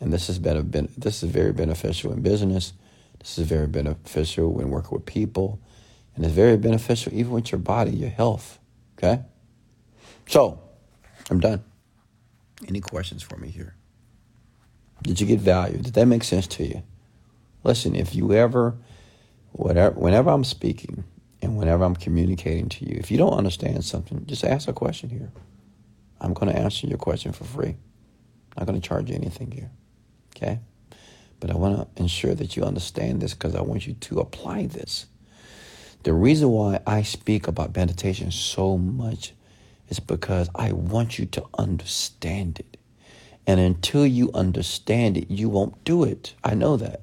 and this has been, a been this is very beneficial in business. This is very beneficial when working with people, and it's very beneficial even with your body, your health. Okay, so I'm done. Any questions for me here? Did you get value? Did that make sense to you? Listen, if you ever, whatever, whenever I'm speaking and whenever I'm communicating to you, if you don't understand something, just ask a question here. I'm going to answer your question for free. I'm not going to charge you anything here. Okay? But I want to ensure that you understand this because I want you to apply this. The reason why I speak about meditation so much is because I want you to understand it. And until you understand it, you won't do it. I know that.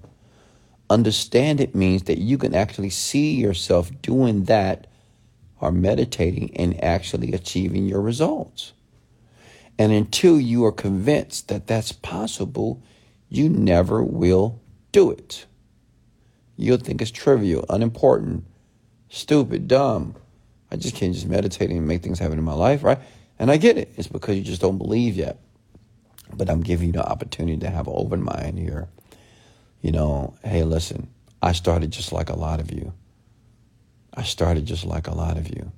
Understand it means that you can actually see yourself doing that or meditating and actually achieving your results. And until you are convinced that that's possible, you never will do it. You'll think it's trivial, unimportant, stupid, dumb. I just can't just meditate and make things happen in my life, right? And I get it. It's because you just don't believe yet. But I'm giving you the opportunity to have an open mind here. You know, hey, listen, I started just like a lot of you. I started just like a lot of you.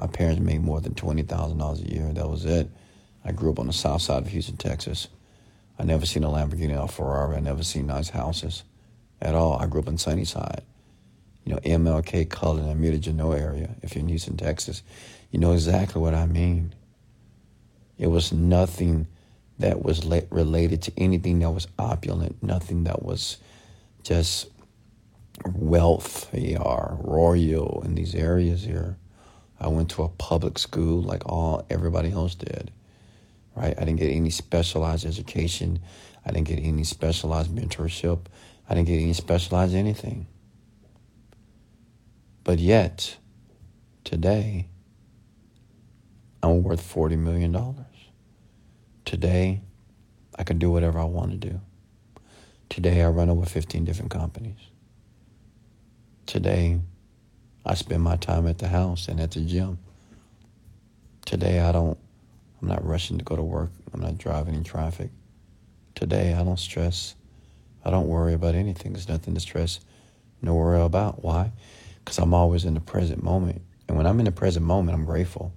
My parents made more than $20,000 a year. That was it. I grew up on the south side of Houston, Texas. I never seen a Lamborghini or a Ferrari. I never seen nice houses at all. I grew up in Sunnyside. You know, MLK, Cullen, and Mutageno area. If you're in Houston, Texas, you know exactly what I mean. It was nothing that was la- related to anything that was opulent, nothing that was just wealthy or royal in these areas here. I went to a public school like all everybody else did. Right? I didn't get any specialized education. I didn't get any specialized mentorship. I didn't get any specialized anything. But yet, today, I'm worth $40 million. Today, I can do whatever I want to do. Today, I run over 15 different companies. Today, I spend my time at the house and at the gym. Today, I don't, I'm not rushing to go to work. I'm not driving in traffic. Today, I don't stress. I don't worry about anything. There's nothing to stress no worry about. Why? Because I'm always in the present moment. And when I'm in the present moment, I'm grateful.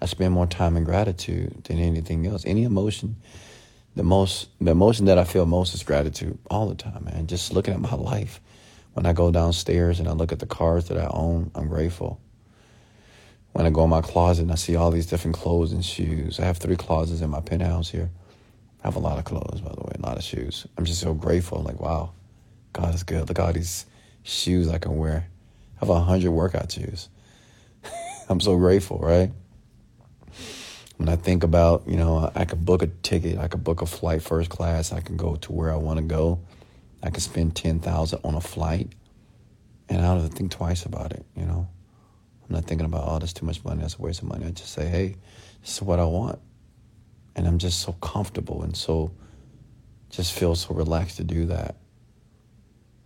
I spend more time in gratitude than anything else. Any emotion, the most, the emotion that I feel most is gratitude all the time, man. Just looking at my life. When I go downstairs and I look at the cars that I own, I'm grateful. When I go in my closet and I see all these different clothes and shoes, I have three closets in my penthouse here. I have a lot of clothes, by the way, a lot of shoes. I'm just so grateful. I'm like, wow, God is good. Look at all these shoes I can wear. I have a hundred workout shoes. I'm so grateful, right? when I think about, you know, I could book a ticket, I could book a flight first class, I can go to where I want to go. I could spend 10,000 on a flight and I don't think twice about it, you know. I'm not thinking about, oh, that's too much money, that's a waste of money. I just say, hey, this is what I want. And I'm just so comfortable and so, just feel so relaxed to do that.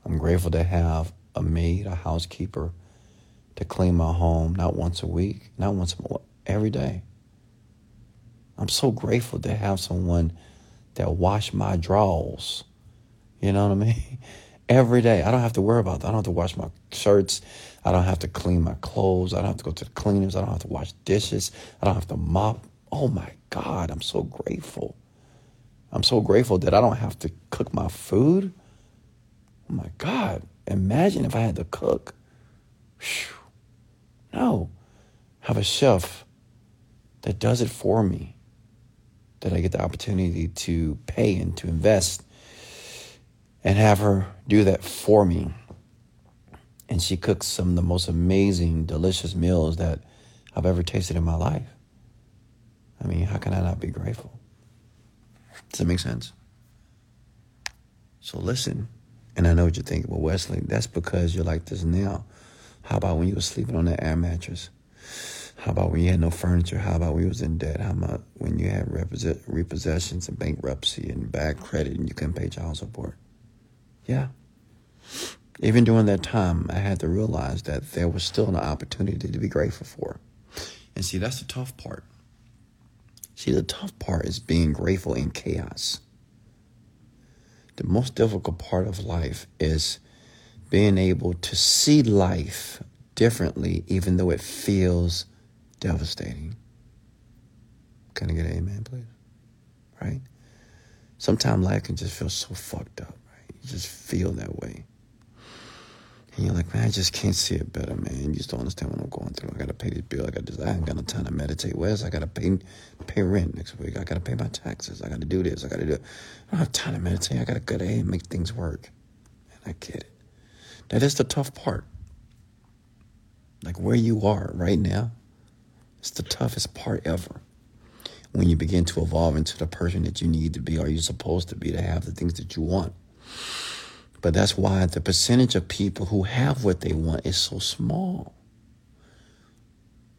I'm grateful to have a maid, a housekeeper, to clean my home not once a week, not once a month, every day. I'm so grateful to have someone that wash my drawers. You know what I mean? Every day. I don't have to worry about that. I don't have to wash my shirts. I don't have to clean my clothes. I don't have to go to the cleaners. I don't have to wash dishes. I don't have to mop. Oh my God, I'm so grateful. I'm so grateful that I don't have to cook my food. Oh my God. Imagine if I had to cook. Whew. No. Have a chef that does it for me that I get the opportunity to pay and to invest and have her do that for me. And she cooks some of the most amazing, delicious meals that I've ever tasted in my life. I mean, how can I not be grateful? Does that make sense? So listen, and I know what you're thinking. Well, Wesley, that's because you're like this now. How about when you were sleeping on that air mattress? How about when you had no furniture? How about when you was in debt? How about when you had repossessions and bankruptcy and bad credit and you couldn't pay child support? Yeah. Even during that time, I had to realize that there was still an opportunity to be grateful for. And see, that's the tough part. See, the tough part is being grateful in chaos. The most difficult part of life is being able to see life differently, even though it feels devastating. Can I get an amen, please? Right? Sometimes life can just feel so fucked up, right? You just feel that way. And you're like, man, I just can't see it better, man. You just don't understand what I'm going through. I gotta pay this bill. I gotta this. I ain't got no time to meditate. Where's I gotta pay pay rent next week. I gotta pay my taxes. I gotta do this. I gotta do. It. I don't have time to meditate. I gotta go there and make things work. And I get it. That is the tough part. Like where you are right now, it's the toughest part ever. When you begin to evolve into the person that you need to be are you're supposed to be to have the things that you want. But that's why the percentage of people who have what they want is so small.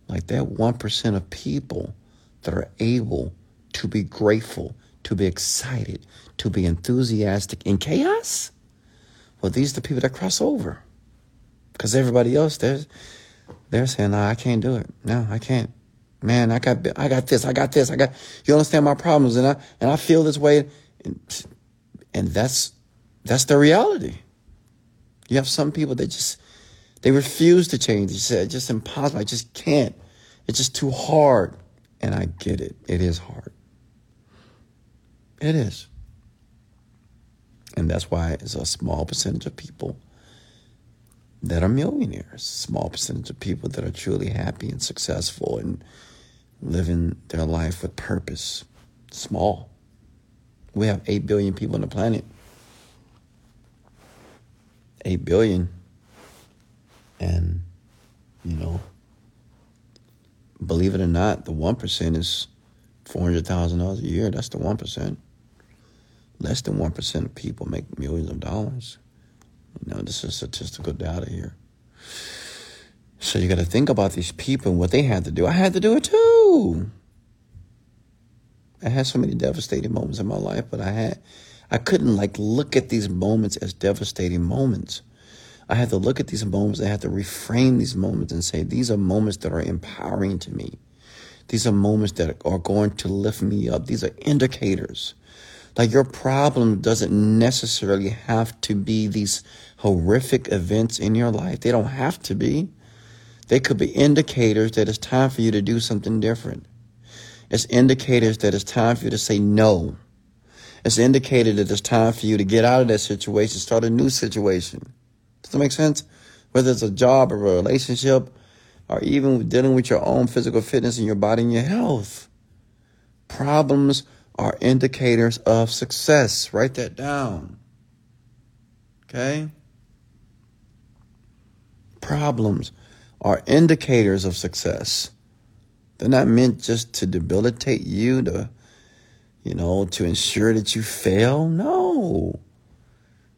Like that 1% of people that are able to be grateful, to be excited, to be enthusiastic in chaos. Well, these are the people that cross over. Because everybody else, they're, they're saying, no, I can't do it. No, I can't man, I got, I got this, I got this, I got, you understand my problems, and I, and I feel this way, and, and that's, that's the reality. You have some people that just, they refuse to change. They say, it's just impossible. I just can't. It's just too hard. And I get it. It is hard. It is. And that's why it's a small percentage of people that are millionaires, small percentage of people that are truly happy and successful and living their life with purpose. Small. We have 8 billion people on the planet. 8 billion. And, you know, believe it or not, the 1% is $400,000 a year. That's the 1%. Less than 1% of people make millions of dollars. You know, this is statistical data here. So you got to think about these people and what they had to do. I had to do it too. I had so many devastating moments in my life, but I had I couldn't like look at these moments as devastating moments. I had to look at these moments. I had to reframe these moments and say, these are moments that are empowering to me. These are moments that are going to lift me up. These are indicators. Like your problem doesn't necessarily have to be these horrific events in your life. They don't have to be. They could be indicators that it's time for you to do something different. It's indicators that it's time for you to say no. It's indicated that it's time for you to get out of that situation, start a new situation. Does that make sense? Whether it's a job or a relationship, or even dealing with your own physical fitness and your body and your health. Problems are indicators of success. Write that down. Okay? Problems are indicators of success. They're not meant just to debilitate you, to, you know, to ensure that you fail. No.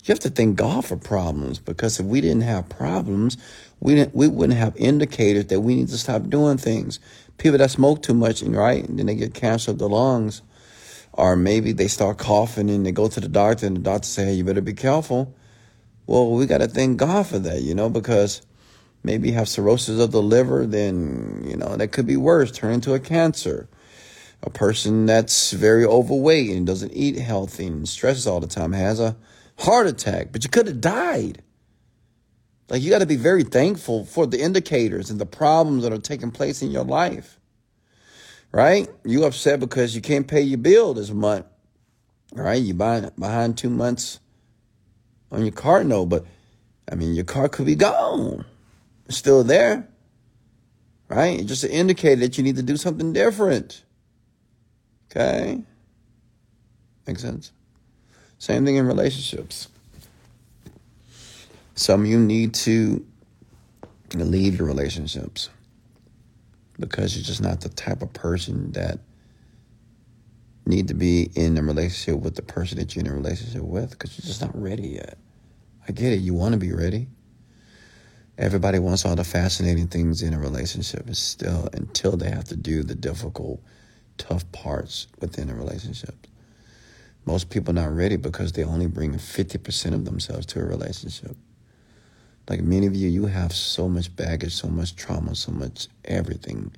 You have to thank God for problems because if we didn't have problems, we didn't, we wouldn't have indicators that we need to stop doing things. People that smoke too much, and right, and then they get cancer of the lungs, or maybe they start coughing and they go to the doctor and the doctor say, hey, you better be careful. Well, we got to thank God for that, you know, because maybe you have cirrhosis of the liver, then, you know, that could be worse, turn into a cancer. A person that's very overweight and doesn't eat healthy and stresses all the time has a heart attack, but you could have died. Like, you got to be very thankful for the indicators and the problems that are taking place in your life. Right? You upset because you can't pay your bill this month. Right? You buy behind two months on your car note, but I mean, your car could be gone It's still there, right? It's Just to indicate that you need to do something different. Okay? Makes sense? Same thing in relationships. Some you need to leave your relationships because you're just not the type of person that need to be in a relationship with the person that you're in a relationship with because you're just not ready yet. I get it. You want to be ready. Everybody wants all the fascinating things in a relationship and still until they have to do the difficult, tough parts within a relationship. Most people not ready because they only bring 50% of themselves to a relationship. Like many of you, you have so much baggage, so much trauma, so much everything,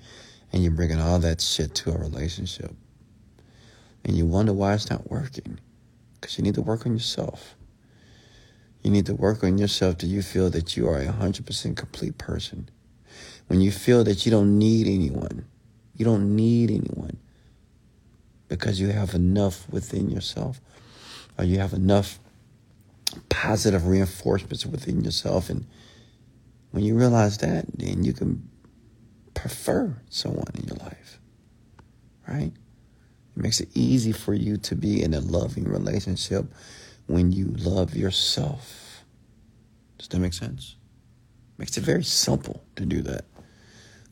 and you're bringing all that shit to a relationship. And you wonder why it's not working. Because you need to work on yourself. You need to work on yourself till you feel that you are a 100% complete person. When you feel that you don't need anyone, you don't need anyone because you have enough within yourself or you have enough positive reinforcements within yourself. And when you realize that, then you can prefer someone in your life, right? It makes it easy for you to be in a loving relationship when you love yourself. Does that make sense? Makes it very simple to do that.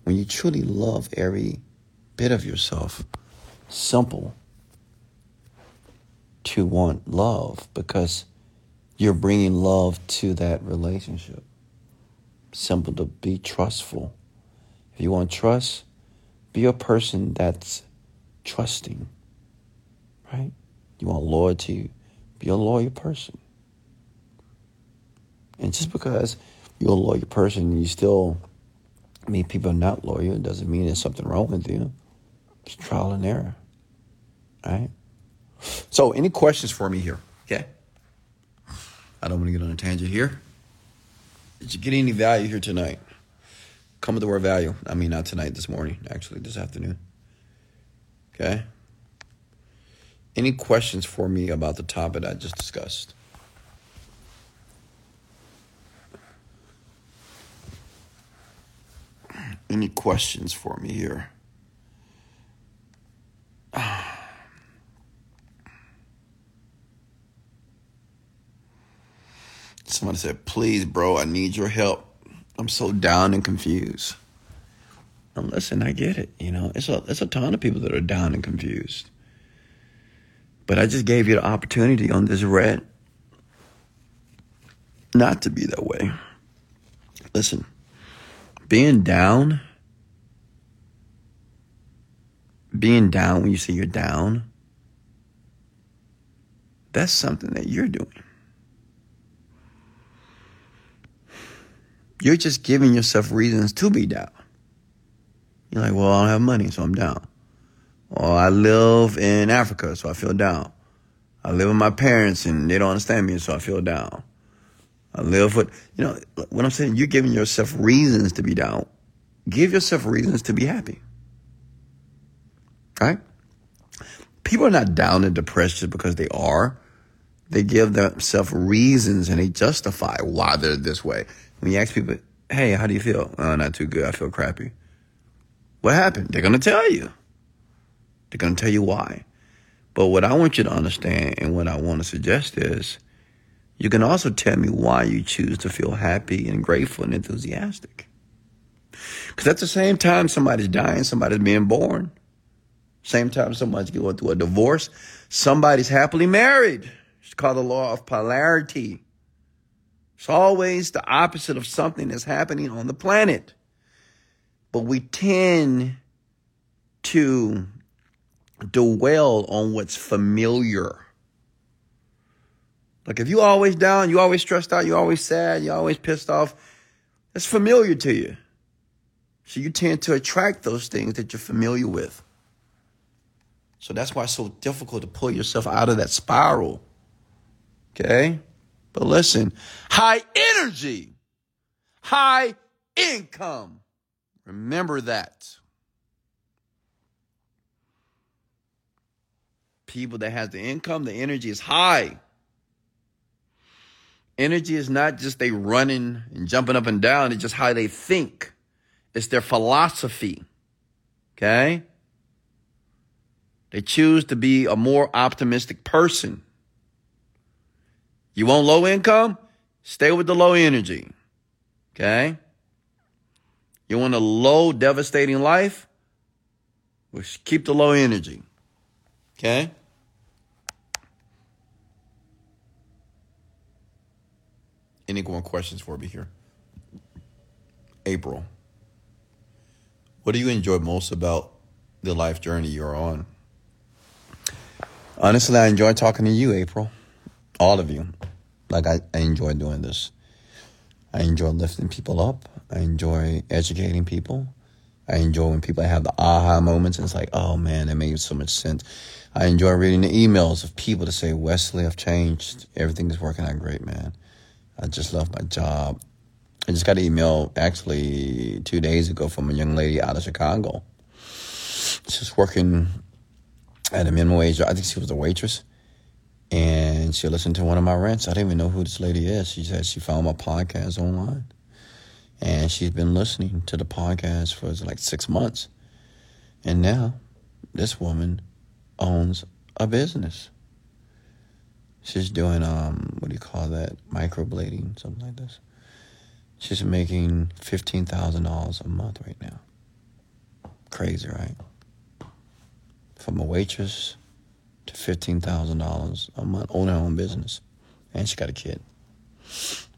When you truly love every bit of yourself, simple to want love because you're bringing love to that relationship. Simple to be trustful. If you want trust, be a person that's trusting, right? You want loyalty, be a loyal person. And just because you're a loyal person you still meet people not loyal, it doesn't mean there's something wrong with you. It's trial and error. Right? So, any questions for me here? Okay. I don't want to get on a tangent here. Did you get any value here tonight? Come with the word value. I mean, not tonight, this morning, actually, this afternoon. Okay. Any questions for me about the topic I just discussed? Any questions for me here? Somebody said, please, bro, I need your help. I'm so down and confused. And listen, I get it. You know, it's a, it's a ton of people that are down and confused. But I just gave you the opportunity on this red not to be that way. Listen, being down, being down when you say you're down, that's something that you're doing. You're just giving yourself reasons to be down. You're like, well, I don't have money, so I'm down. Or I live in Africa, so I feel down. I live with my parents and they don't understand me, so I feel down. I live with, you know, what I'm saying, you're giving yourself reasons to be down. Give yourself reasons to be happy. Right? People are not down and depressed just because they are. They give themselves reasons and they justify why they're this way. When you ask people, hey, how do you feel? Oh, not too good. I feel crappy. What happened? They're going to tell you. They're going to tell you why. But what I want you to understand and what I want to suggest is you can also tell me why you choose to feel happy and grateful and enthusiastic. Because at the same time somebody's dying, somebody's being born. Same time somebody's going through a divorce, somebody's happily married. It's called the law of polarity. It's always the opposite of something that's happening on the planet. But we tend to dwell on what's familiar. Like if you always down, you always stressed out, you always sad, you always pissed off, it's familiar to you. So you tend to attract those things that you're familiar with. So that's why it's so difficult to pull yourself out of that spiral. Okay? But listen, high energy, high income. Remember that. People that has the income, the energy is high. Energy is not just they running and jumping up and down, it's just how they think. It's their philosophy. Okay? They choose to be a more optimistic person. You want low income? Stay with the low energy. Okay? You want a low, devastating life? Well, keep the low energy. Okay? Any more questions for me here? April. What do you enjoy most about the life journey you're on? Honestly, I enjoy talking to you, April. All of you. Like, I, I enjoy doing this. I enjoy lifting people up. I enjoy educating people. I enjoy when people have the aha moments and it's like, oh man, that made so much sense. I enjoy reading the emails of people to say, Wesley, I've changed. Everything is working out great, man. I just love my job. I just got an email actually two days ago from a young lady out of Chicago. She's working at a minimum wage. I think she was a waitress and she listened to one of my rants. I didn't even know who this lady is. She said she found my podcast online, and she's been listening to the podcast for like six months, and now this woman owns a business. She's doing um, what do you call that? Microblading, something like this. She's making fifteen thousand dollars a month right now. Crazy, right? From a waitress to fifteen thousand dollars a month, owning her own business, and she got a kid.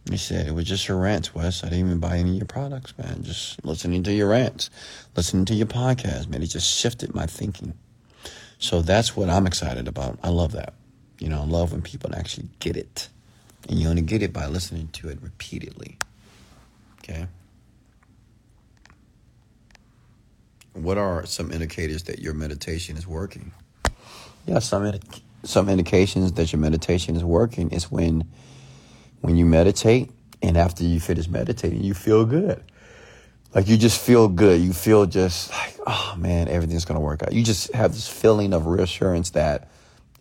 He said it was just your rants, Wes. I didn't even buy any of your products, man. Just listening to your rants, listening to your podcast, man. It just shifted my thinking. So that's what I'm excited about. I love that. You know, I love when people actually get it, and you only get it by listening to it repeatedly. Okay. What are some indicators that your meditation is working? Yeah, some some indications that your meditation is working is when when you meditate and after you finish meditating, you feel good. Like you just feel good. You feel just like, oh man, everything's gonna work out. You just have this feeling of reassurance that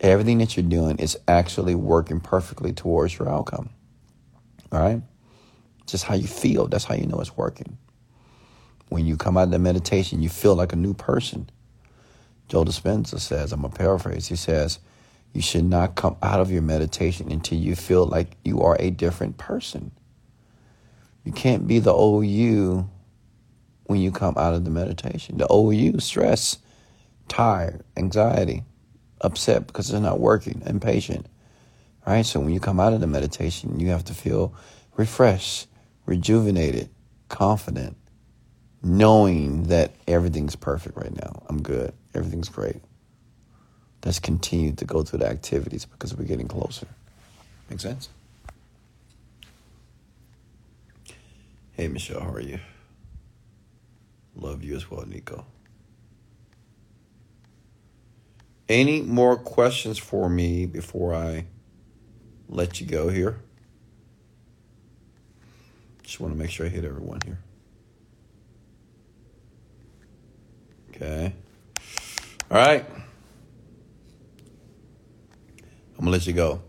everything that you're doing is actually working perfectly towards your outcome. All right? Just how you feel, that's how you know it's working. When you come out of the meditation, you feel like a new person. Joe Dispenza says, I'm a paraphrase, he says, You should not come out of your meditation until you feel like you are a different person. You can't be the old you when you come out of the meditation. The old you, stress, tired, anxiety, upset because it's not working, impatient. Right? So when you come out of the meditation, you have to feel refreshed, rejuvenated, confident, knowing that everything's perfect right now. I'm good. Everything's great. Let's continue to go through the activities because we're getting closer. Make sense? Hey, Michelle, how are you? Love you as well, Nico. Any more questions for me before I let you go here? Just want to make sure I hit everyone here. Okay. All right. I'm gonna let you go.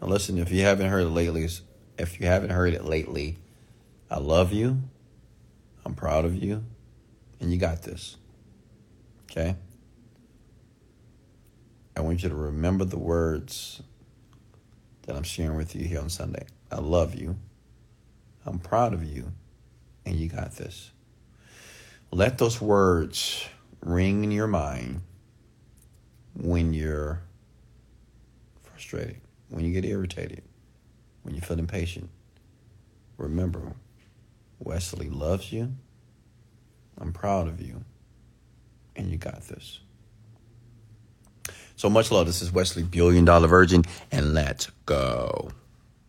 Now listen, if you haven't heard it lately, if you haven't heard it lately, I love you. I'm proud of you. And you got this. Okay? I want you to remember the words that I'm sharing with you here on Sunday. I love you. I'm proud of you. And you got this. Let those words ring in your mind when you're frustrated, when you get irritated, when you feel impatient. Remember, Wesley loves you. I'm proud of you. And you got this. So much love. This is Wesley, Billion Dollar Virgin, and let's go.